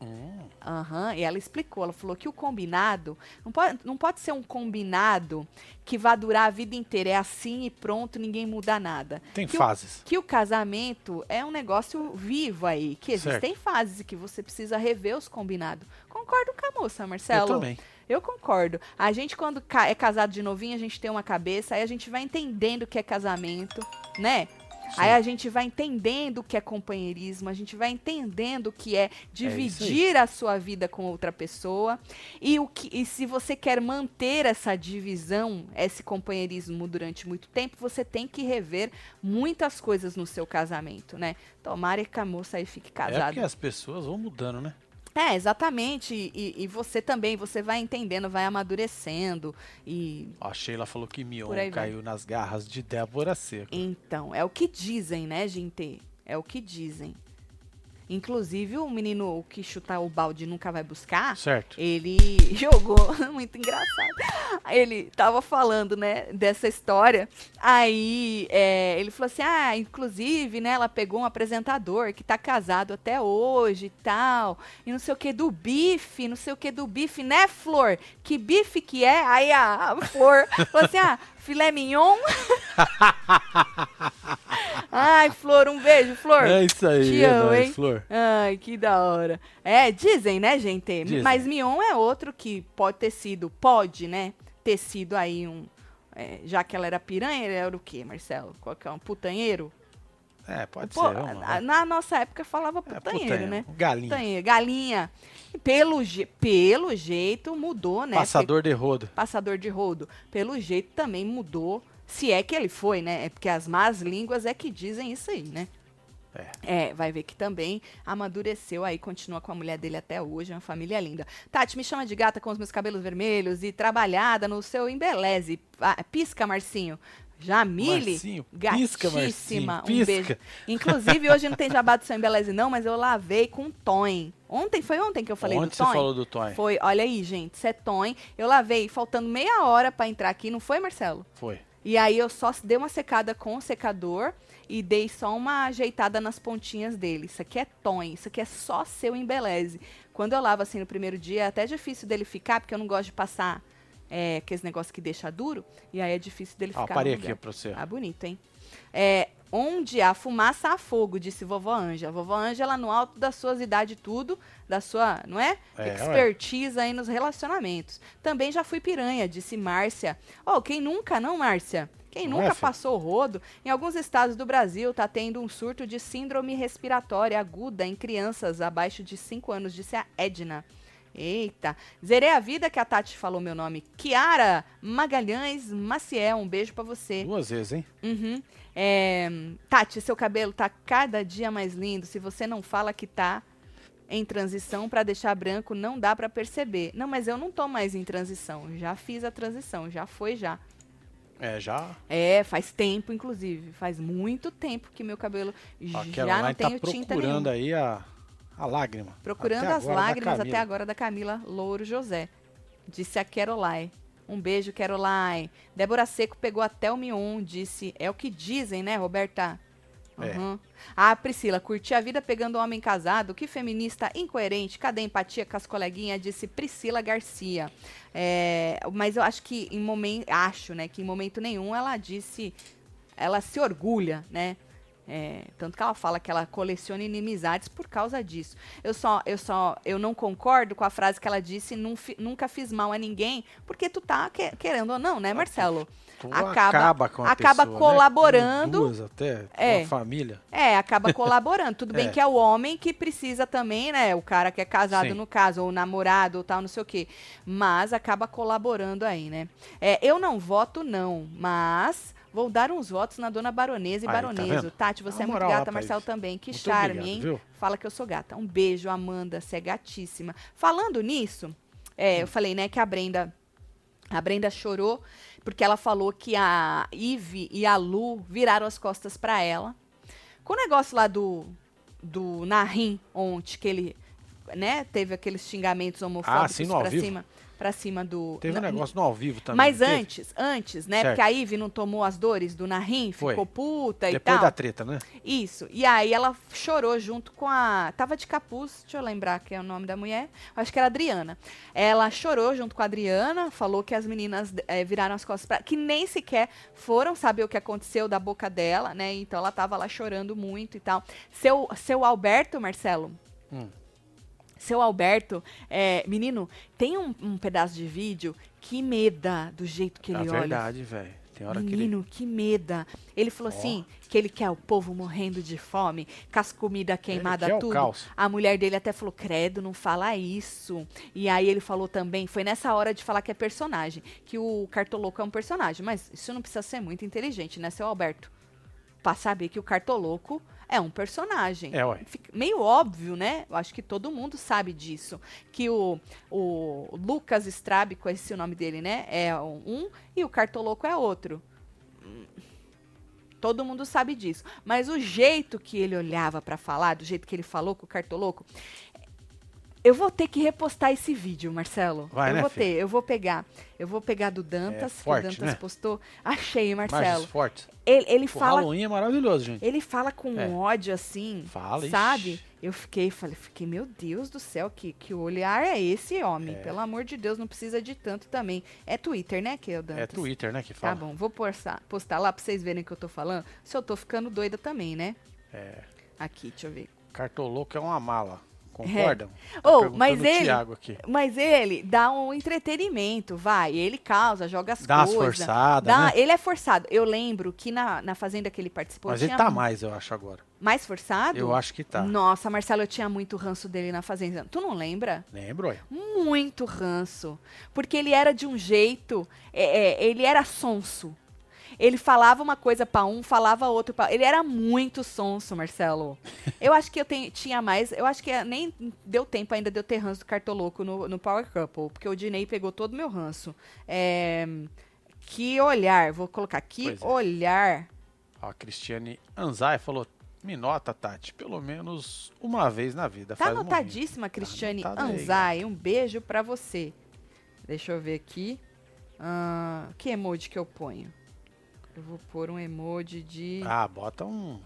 Hum, Aham, e ela explicou, ela falou que o combinado não pode, não pode ser um combinado que vá durar a vida inteira. É assim e pronto, ninguém muda nada. tem que o- fases. Que o casamento é um negócio vivo aí, que existem fases que você precisa rever os combinados. Concordo com a moça, Marcelo. Eu também. Eu concordo. A gente, quando é casado de novinho, a gente tem uma cabeça, aí a gente vai entendendo o que é casamento, né? Sim. Aí a gente vai entendendo o que é companheirismo, a gente vai entendendo o que é dividir a sua vida com outra pessoa. E, o que, e se você quer manter essa divisão, esse companheirismo durante muito tempo, você tem que rever muitas coisas no seu casamento, né? Tomara que a moça aí fique É casada. porque as pessoas vão mudando, né? É, exatamente. E, e você também, você vai entendendo, vai amadurecendo. E a Sheila falou que Mion caiu nas garras de Débora Seco. então, é o que dizem, né, gente? É o que dizem. Inclusive, o menino que chutar o balde nunca vai buscar. Certo. Ele jogou, muito engraçado. Ele tava falando, né, dessa história. Aí é, ele falou assim: ah, inclusive, né, ela pegou um apresentador que tá casado até hoje e tal. E não sei o que do bife, não sei o que do bife, né, Flor? Que bife que é? Aí a, Flor falou assim: ah, filé mignon. Ai, Flor, um beijo, Flor. É isso aí, Te é amo, hein? Flor. Ai, que da hora. É, dizem, né, gente? Dizem. Mas Mion é outro que pode ter sido, pode, né, ter sido aí um... é, já que ela era piranha, ele era o quê, Marcelo? Qual que é? Um putanheiro? É, pode Pô, ser. Lá. na nossa época falava É, putanheiro, putanha, né? Galinha. Putanheiro, galinha. Pelo, je- pelo jeito mudou, né? Passador de rodo. Porque- passador de rodo. Pelo jeito também mudou. Se é que ele foi, né? É porque as más línguas é que dizem isso aí, né? É, vai ver que também amadureceu aí, continua com a mulher dele até hoje, uma família linda. Tati, me chama de gata com os meus cabelos vermelhos e trabalhada no seu embeleze. Ah, pisca, Marcinho. Jamile, Marcinho, pisca, gatíssima. Marcinho, um pisca. beijo. Inclusive, hoje não tem jabá do seu embeleze não, mas eu lavei com Toin. Ontem, foi ontem que eu falei Ontem do você Toin? falou do Toy. Foi, olha aí, gente, isso é Toin. Eu lavei faltando meia hora pra entrar aqui, não foi, Marcelo? Foi. E aí eu só dei uma secada com o secador e dei só uma ajeitada nas pontinhas dele. Isso aqui é Toin, isso aqui é só seu embeleze. Quando eu lavo assim no primeiro dia, é até difícil dele ficar, porque eu não gosto de passar é, aqueles negócios que deixa duro. E aí é difícil dele Ó, ficar. parei aqui pra você. Ah, bonito, hein? É, onde há fumaça, há fogo, disse vovó Anja. Vovó Anja, ela no alto das suas idades tudo, da sua, não é? É, Expertise aí nos relacionamentos. Também já fui piranha, disse Márcia. Oh, quem nunca, não, Márcia? Quem Não é, nunca filho? passou rodo? Em alguns estados do Brasil tá tendo um surto de síndrome respiratória aguda em crianças abaixo de 5 anos, disse a Edna. Eita, zerei a vida que a Tati falou meu nome. Kiara Magalhães Maciel, um beijo pra você. Duas vezes, hein? Uhum. É, Tati, seu cabelo tá cada dia mais lindo. Se você não fala que tá em transição pra deixar branco, não dá pra perceber. Não, mas eu não tô mais em transição. Já fiz a transição, já foi já. É, já. É, faz tempo, inclusive. Faz muito tempo que meu cabelo já não tá tem tinta procurando nenhuma. aí a, a lágrima. Procurando Até as lágrimas até agora da Camila Louro José. Disse a Caroline. Um beijo, Caroline. Débora Seco pegou até o Mion, disse. É o que dizem, né, Roberta? É. Uhum. Ah, Priscila, curti a vida pegando um homem casado. Que feminista incoerente. Cadê a empatia com as coleguinhas? Disse Priscila Garcia. É, mas eu acho que em momento. Acho, né? Que em momento nenhum ela disse. Ela se orgulha, né? É, tanto que ela fala que ela coleciona inimizades por causa disso. Eu só, eu só, eu não concordo com a frase que ela disse, "Nun fi- nunca fiz mal a ninguém, porque tu tá que- querendo ou não, né, Marcelo? Tu acaba- com a acaba pessoa, né? colaborando. Com Duas até. É. Uma família. É, acaba colaborando. Tudo bem É. que é o homem que precisa também, né? O cara que é casado Sim. no caso, ou namorado, ou tal, não sei o quê. Mas acaba colaborando aí, né? É, eu não voto, não, mas vou dar uns votos na dona Baronesa e Aí, tá Baroneso. vendo? Tati, você é muito moral gata, pra Marcelo também. Que Muito charme, obrigado, hein? viu? Fala que eu sou gata. Um beijo, Amanda, você é gatíssima. Falando nisso, é, eu falei, né, que a Brenda. A Brenda chorou porque ela falou que a Ive e a Lu viraram as costas pra ela. Com o negócio lá do, do Narim ontem, que ele, né, teve aqueles xingamentos homofóbicos Ah, sim, pra vivo. cima, pra cima do... Teve um negócio no ao vivo também. Mas antes, antes, né, Certo. porque a Ive não tomou as dores do Narim, Foi. ficou puta e Depois tal. da treta, né? Isso. E aí ela chorou junto com a. Tava de capuz, deixa eu lembrar que é o nome da mulher. Acho que era Adriana. Ela chorou junto com a Adriana, falou que as meninas eh, viraram as costas pra. que nem sequer foram saber o que aconteceu da boca dela, né? Então ela tava lá chorando muito e tal. Seu, seu Alberto, Marcelo. Hum. Seu Alberto, é, menino, tem um, um pedaço de vídeo que meda do jeito que É ele olha. verdade, velho. Tem hora que ele. Menino, que meda. Ele falou Ó. assim, que ele quer o povo morrendo de fome, com as comidas queimadas, tudo. A mulher dele até falou, credo, não fala isso. E aí ele falou também, foi nessa hora de falar que é personagem, que o Cartoloco é um personagem. Mas isso não precisa ser muito inteligente, né, seu Alberto? Pra saber que o Cartoloco é um personagem. É, ué. Fica meio óbvio, né? Eu acho que todo mundo sabe disso. Que o, o Lucas Strábico, esse é o nome dele, né? É um e o Cartoloco é outro. Todo mundo sabe disso. Mas o jeito que ele olhava pra falar, do jeito que ele falou com o Cartoloco. Eu vou ter que repostar esse vídeo, Marcelo. Vai, eu né, vou filho? ter, eu vou pegar. Eu vou pegar do Dantas, que forte, o Dantas né? postou. Achei, Marcelo. fortes. Ele, ele O fala Halloween é maravilhoso, gente. ele fala com É. ódio assim, Fala, sabe? ixi. Eu fiquei, falei, fiquei, meu Deus do céu, que, que olhar é esse homem? É. Pelo amor de Deus, não precisa de tanto também. É Twitter, né, que é o Dantas? É Twitter, né, que Tá fala. bom, vou postar, postar lá pra vocês verem o que eu tô falando. Se eu tô ficando doida também, né? É. Aqui, deixa eu ver. Cartoloco é uma mala. Concordam? Tá Oh, mas ele- Thiago aqui. Mas ele dá um entretenimento, vai. Ele causa, joga as Dá coisas. forçadas, dá- né? Ele é forçado. Eu lembro que na, na fazenda que ele participou Mas ele tá mais, eu acho, agora. mais forçado. Eu acho que tá. Nossa, Marcelo, eu tinha muito ranço dele na fazenda. Tu não lembra? Lembro, olha. Muito ranço. Porque ele era de um jeito. é, é, ele era sonso. Ele falava uma coisa pra um, falava outra pra... Ele era muito sonso, Marcelo. Eu acho que eu tenho, tinha mais. Eu acho que nem deu tempo ainda de eu ter ranço do Cartoloco no, no Power Couple, porque o Dinei pegou todo o meu ranço. É, que olhar, vou colocar aqui, é. olhar. Ó, a Cristiane Anzai falou: Me nota, Tati, pelo menos uma vez na vida. Tá faz um morrinho." anotadíssima, Cristiane aí, Anzai. Um beijo pra você. Deixa eu ver aqui. Ah, que emoji que eu ponho? Eu vou pôr um emoji de. Ah, bota um.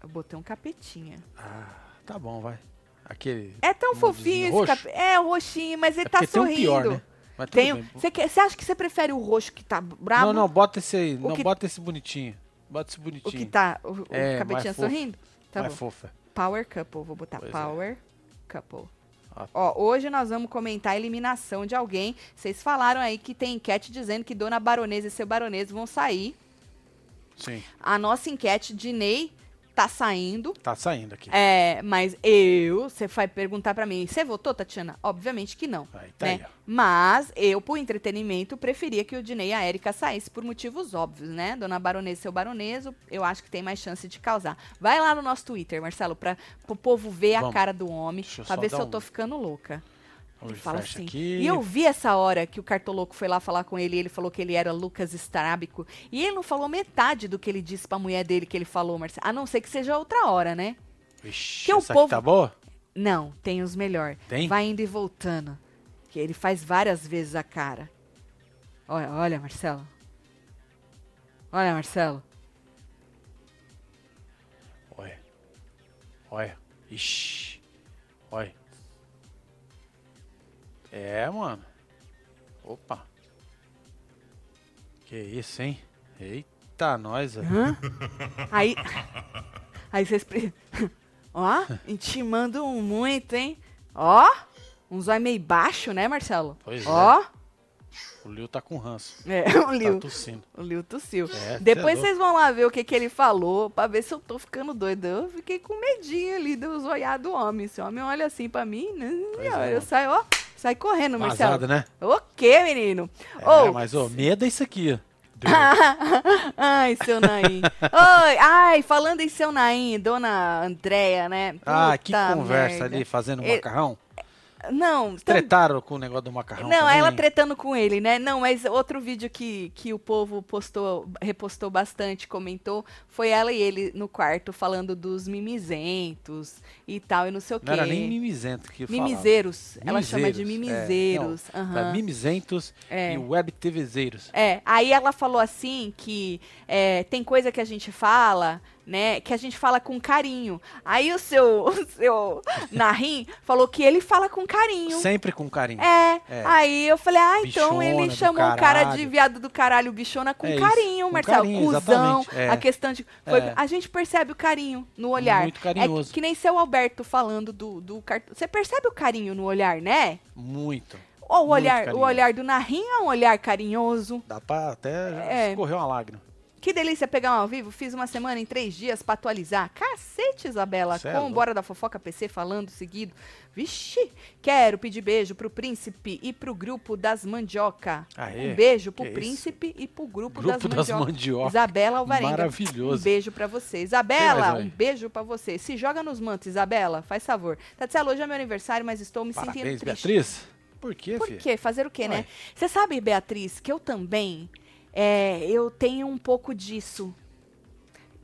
Eu botei um capetinha. Ah, tá bom, vai. Aquele. É tão fofinho esse roxo? cap... É, o roxinho, mas ele É tá porque tem um sorrindo. pior, né? Mas Tem. Você quer- acha que você prefere o roxo que tá brabo? Não, não, bota esse aí. Não, que- bota esse bonitinho. Bota esse O bonitinho. que tá. O, o É, capetinha sorrindo? Tá Mais bom. fofa. Power Couple, vou botar Pois é. Power Couple. Ah. Ó, hoje nós vamos comentar a eliminação de alguém. Vocês falaram aí que tem enquete dizendo que Dona Baronesa e seu Baronesa vão sair. Sim, A nossa enquete de Ney tá saindo. tá saindo aqui. É, mas eu, você vai perguntar pra mim, você votou, Tatiana? Obviamente que não. Aí, tá né? aí. Mas eu, por entretenimento, preferia que o Dinei e a Erika saíssem por motivos óbvios, né? Dona Baronesa e seu baroneso, eu acho que tem mais chance de causar. Vai lá no nosso Twitter, Marcelo, pra o povo ver a Vamos. cara do homem, pra ver se dar eu tô um- ficando louca. Ele fala assim. aqui. E eu vi essa hora que o cartoloco foi lá falar com ele e ele falou que ele era Lucas Estrábico. E ele não falou metade do que ele disse pra mulher dele que ele falou, Marcelo. A não ser que seja outra hora, né? Vixe, que o essa povo- tá boa? Não, tem os melhor. Tem? Vai indo e voltando. Que ele faz várias vezes a cara. Olha, olha, Marcelo. Olha, Marcelo. Olha. Olha. Ixi. Olha. É, mano. Opa. Que isso, hein? Eita, nós. Hã? Aí. Aí vocês. Ó, intimando muito, hein? Ó, um zóio meio baixo, né, Marcelo? Pois Ó, O Liu tá com ranço. é, o Tá Liu. tossindo. O Liu tossiu. É, Depois é vocês vão lá ver o que, que ele falou, pra ver se eu tô ficando doida. Eu fiquei com medinho ali do zoiar do homem. Se o homem olha assim pra mim, né, Pois é, eu saio, ó, sai correndo, Marcelo. Vazada, né? O quê, menino? É, Ô, mas, ô, medo é isso aqui, ó. ai, seu Naim. Oi, ai, falando em seu Naim, dona Andréia, né? Ah, que Puta conversa merda. ali, fazendo Ele- macarrão. Não, tam- Tretaram com o negócio do macarrão Não, também? ela tretando com ele, né? Não, mas outro vídeo que, que o povo postou, repostou bastante, comentou, foi ela e ele no quarto falando dos mimizentos e tal, e não sei o quê. Não era nem mimizento que falava. Mimizeiros. Ela chama de Mimizeiros, é, não, aham. Tá, mimizentos É. e web TVzeiros. É, aí ela falou assim que é, tem coisa que a gente fala, né, que a gente fala com carinho. Aí o seu, o seu Narim falou que ele fala com carinho. Sempre com carinho. É, É. aí eu falei, ah, então Bichona ele chamou o cara de viado do caralho, bichona, com É carinho, com Marcelo. carinho, Cusão, é. a questão de. foi- É. A gente percebe o carinho no olhar. Muito carinhoso. É que nem seu Alberto falando do, do cartão. Você percebe o carinho no olhar, né? Muito. Ou o Muito olhar, o olhar do Narim é um olhar carinhoso. Dá pra até É. escorrer uma lágrima. Que delícia pegar um ao vivo. Fiz uma semana em três dias pra atualizar. Cacete, Isabela. Cê é com. Bora da Fofoca PC falando seguido. Vixe. Quero pedir beijo pro príncipe e pro grupo das mandioca. Aê, um beijo pro príncipe e pro grupo, Grupo das das mandioca. mandioca. Isabela Alvarenga. Maravilhoso. Um beijo pra você. Isabela, um beijo pra você. Se joga nos mantos, Isabela. Faz favor. Tatiana, hoje é meu aniversário, mas estou me sentindo Parabéns, triste. Beatriz. Por quê, Por quê? Fazer o quê, né? Ué. Você sabe, Beatriz, que eu também, é, eu tenho um pouco disso.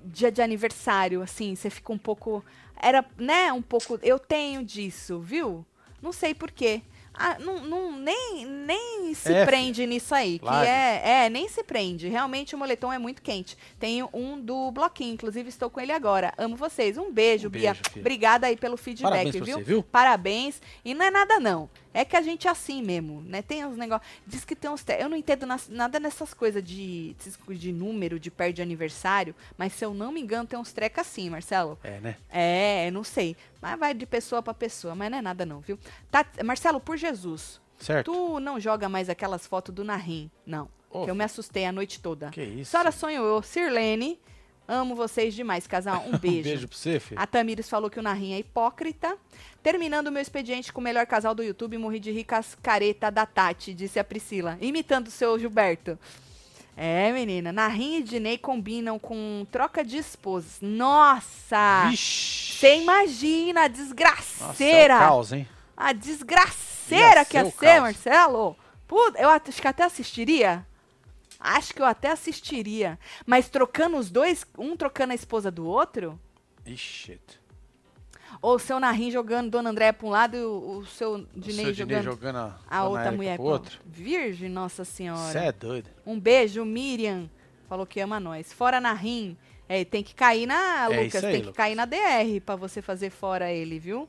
Dia de aniversário, assim, você fica um pouco, era, né, um pouco, eu tenho disso, viu? Não sei por quê. Ah, não, não- nem, nem se É, prende nisso aí, que é, é, nem se prende. Realmente o moletom é muito quente. Tenho um do bloquinho, inclusive estou com ele agora. Amo vocês. Um beijo, Um Bia. beijo, filha. Obrigada aí pelo feedback, Parabéns viu? você, viu? Parabéns. E não é nada, não. É que a gente é assim mesmo, né? Tem uns negócios. Diz que tem uns. te- Eu não entendo nas- nada nessas coisas de, de número, de perto de aniversário, mas se eu não me engano, tem uns trecas assim, Marcelo. É, né? É, não sei. Mas vai de pessoa pra pessoa, mas não é nada, não, viu? Tá, Marcelo, por Jesus, Certo? tu não joga mais aquelas fotos do Narim, não. Ô, que eu me assustei a noite toda. Que isso? Senhora sonho eu, Sirlene. Amo vocês demais, casal. Um Um beijo. beijo pra você, filho. A Tamires falou que o Narim é hipócrita. Terminando o meu expediente com o melhor casal do YouTube, morri de ricas careta da Tati, disse a Priscila, imitando o seu Gilberto. É, menina. Narinha e Dinei combinam com troca de esposas. Nossa! Você imagina a Nossa, é desgraceira. caos, hein? a desgraceira Ia que ia ser. Marcelo. Puta, eu acho que até assistiria. Acho que eu até assistiria. Mas trocando os dois, um trocando a esposa do outro? Ixi. Ou o seu Narim jogando Dona Andréia pra um lado e o, o seu O Dinei jogando jogando a, a outra Érica mulher pro pra outro. Virgem, Nossa Senhora. Você é doido. Um beijo, Miriam. Falou que ama nós. Fora Narim. É, tem que cair na, É Lucas, aí, tem que Lucas. cair na DR pra você fazer fora ele, viu?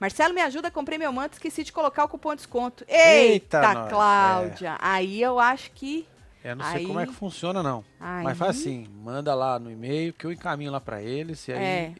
Marcelo, me ajuda, comprei meu manto, esqueci de colocar o cupom de desconto. Eita, Eita, Cláudia. Aí eu acho que... Eu não sei como é Aí- que funciona, não. Aí, Mas faz assim, manda lá no e-mail que eu encaminho lá pra eles e aí É.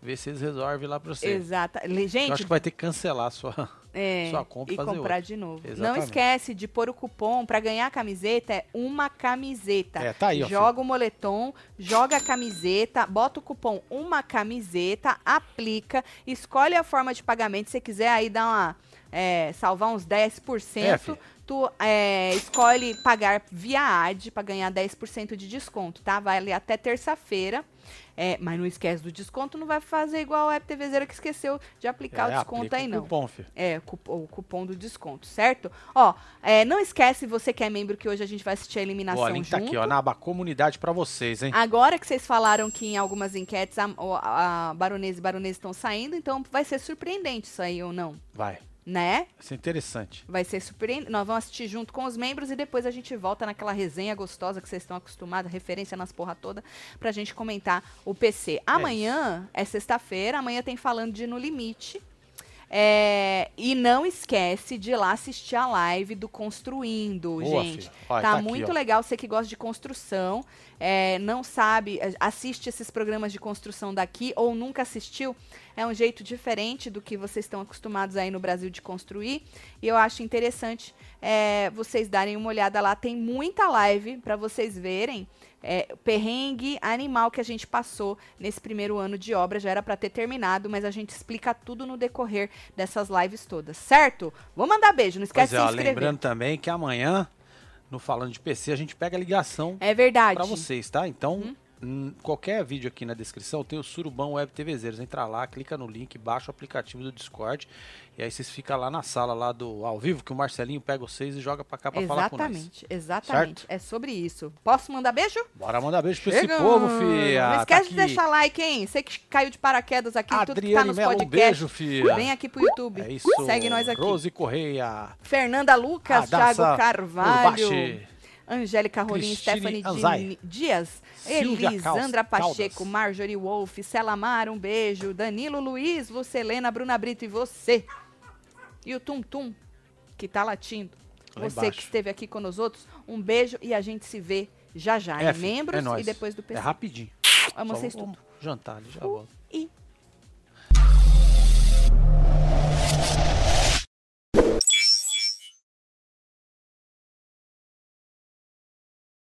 vê se eles resolvem lá pra você. Exata. Le- Eu acho Gente, que vai ter que cancelar a sua. é, sua compra e e fazer comprar outra. de novo. Não Exatamente. esquece de pôr o cupom pra ganhar a camiseta, é uma camiseta. É, tá aí, ó, Joga o moletom, joga a camiseta, bota o cupom uma camiseta, aplica, escolhe a forma de pagamento. Se você quiser aí dar uma. é, salvar uns 10%, É. tu é, escolhe pagar via AD para ganhar 10% de desconto, tá? Vale até terça-feira. É, mas não esquece do desconto, não vai fazer igual a FTVzeira que esqueceu de aplicar É, o desconto aí, o não. Cupom, filho. É, o cupom do desconto, certo? Ó, é, não esquece, você que é membro, que hoje a gente vai assistir a eliminação Ó, o link tá aqui, ó, na aba comunidade pra vocês, hein? Agora que vocês falaram que em algumas enquetes a, o- a baronesa e baronesa estão saindo, então vai ser surpreendente isso aí ou não, Vai. Né? Vai ser interessante. Vai ser surpreendente. Nós vamos assistir junto com os membros e depois a gente volta naquela resenha gostosa que vocês estão acostumados, referência nas porra toda, pra gente comentar o PC. Amanhã é, sexta-feira, amanhã tem falando de No Limite. É, e não esquece de ir lá assistir a live do Construindo, Boa, gente. Ó, tá tá aqui, muito ó. legal, você que gosta de construção, é, não sabe, é, assiste esses programas de construção daqui ou nunca assistiu, é um jeito diferente do que vocês estão acostumados aí no Brasil de construir. E eu acho interessante é, vocês darem uma olhada lá. Tem muita live para vocês verem. É, perrengue animal que a gente passou nesse primeiro ano de obra já era para ter terminado, mas a gente explica tudo no decorrer dessas lives todas, certo? Vou mandar beijo, não Pois esquece é, de ó, se inscrever. lembrando também que amanhã, no Falando de PC, a gente pega a ligação É verdade. pra vocês, tá? Então, Uhum. Qualquer vídeo aqui na descrição tem o Surubão Web TVzeiros. Entra lá, clica no link, baixa o aplicativo do Discord e aí vocês ficam lá na sala lá do ao vivo que o Marcelinho pega vocês e joga pra cá pra falar com nós. Exatamente, exatamente. É sobre isso. Posso mandar beijo? Bora mandar beijo pra Chega! esse povo, filha. Não Tá esquece de aqui. deixar like, hein? Você que caiu de paraquedas aqui, tudo que tá Adriane nos Mello, um podcasts. beijo, filha. Vem aqui pro YouTube. É isso. Segue nós aqui. Rose Correia. Fernanda Lucas, Radassa Thiago Carvalho, Urbache, Angélica Rolim, Stephanie Anzai. Di- Dias, Elisandra Caldas. Pacheco, Marjorie Wolf, Selamar, um beijo, Danilo Luiz, Lucelena, Bruna Brito e você. E o Tum Tum, que tá latindo. Lá Você embaixo. que esteve aqui com nós outros, um beijo e a gente se vê já já É, filho, membros é e depois do É PC. rapidinho. Amo Só vocês tudo. Jantar já volto. E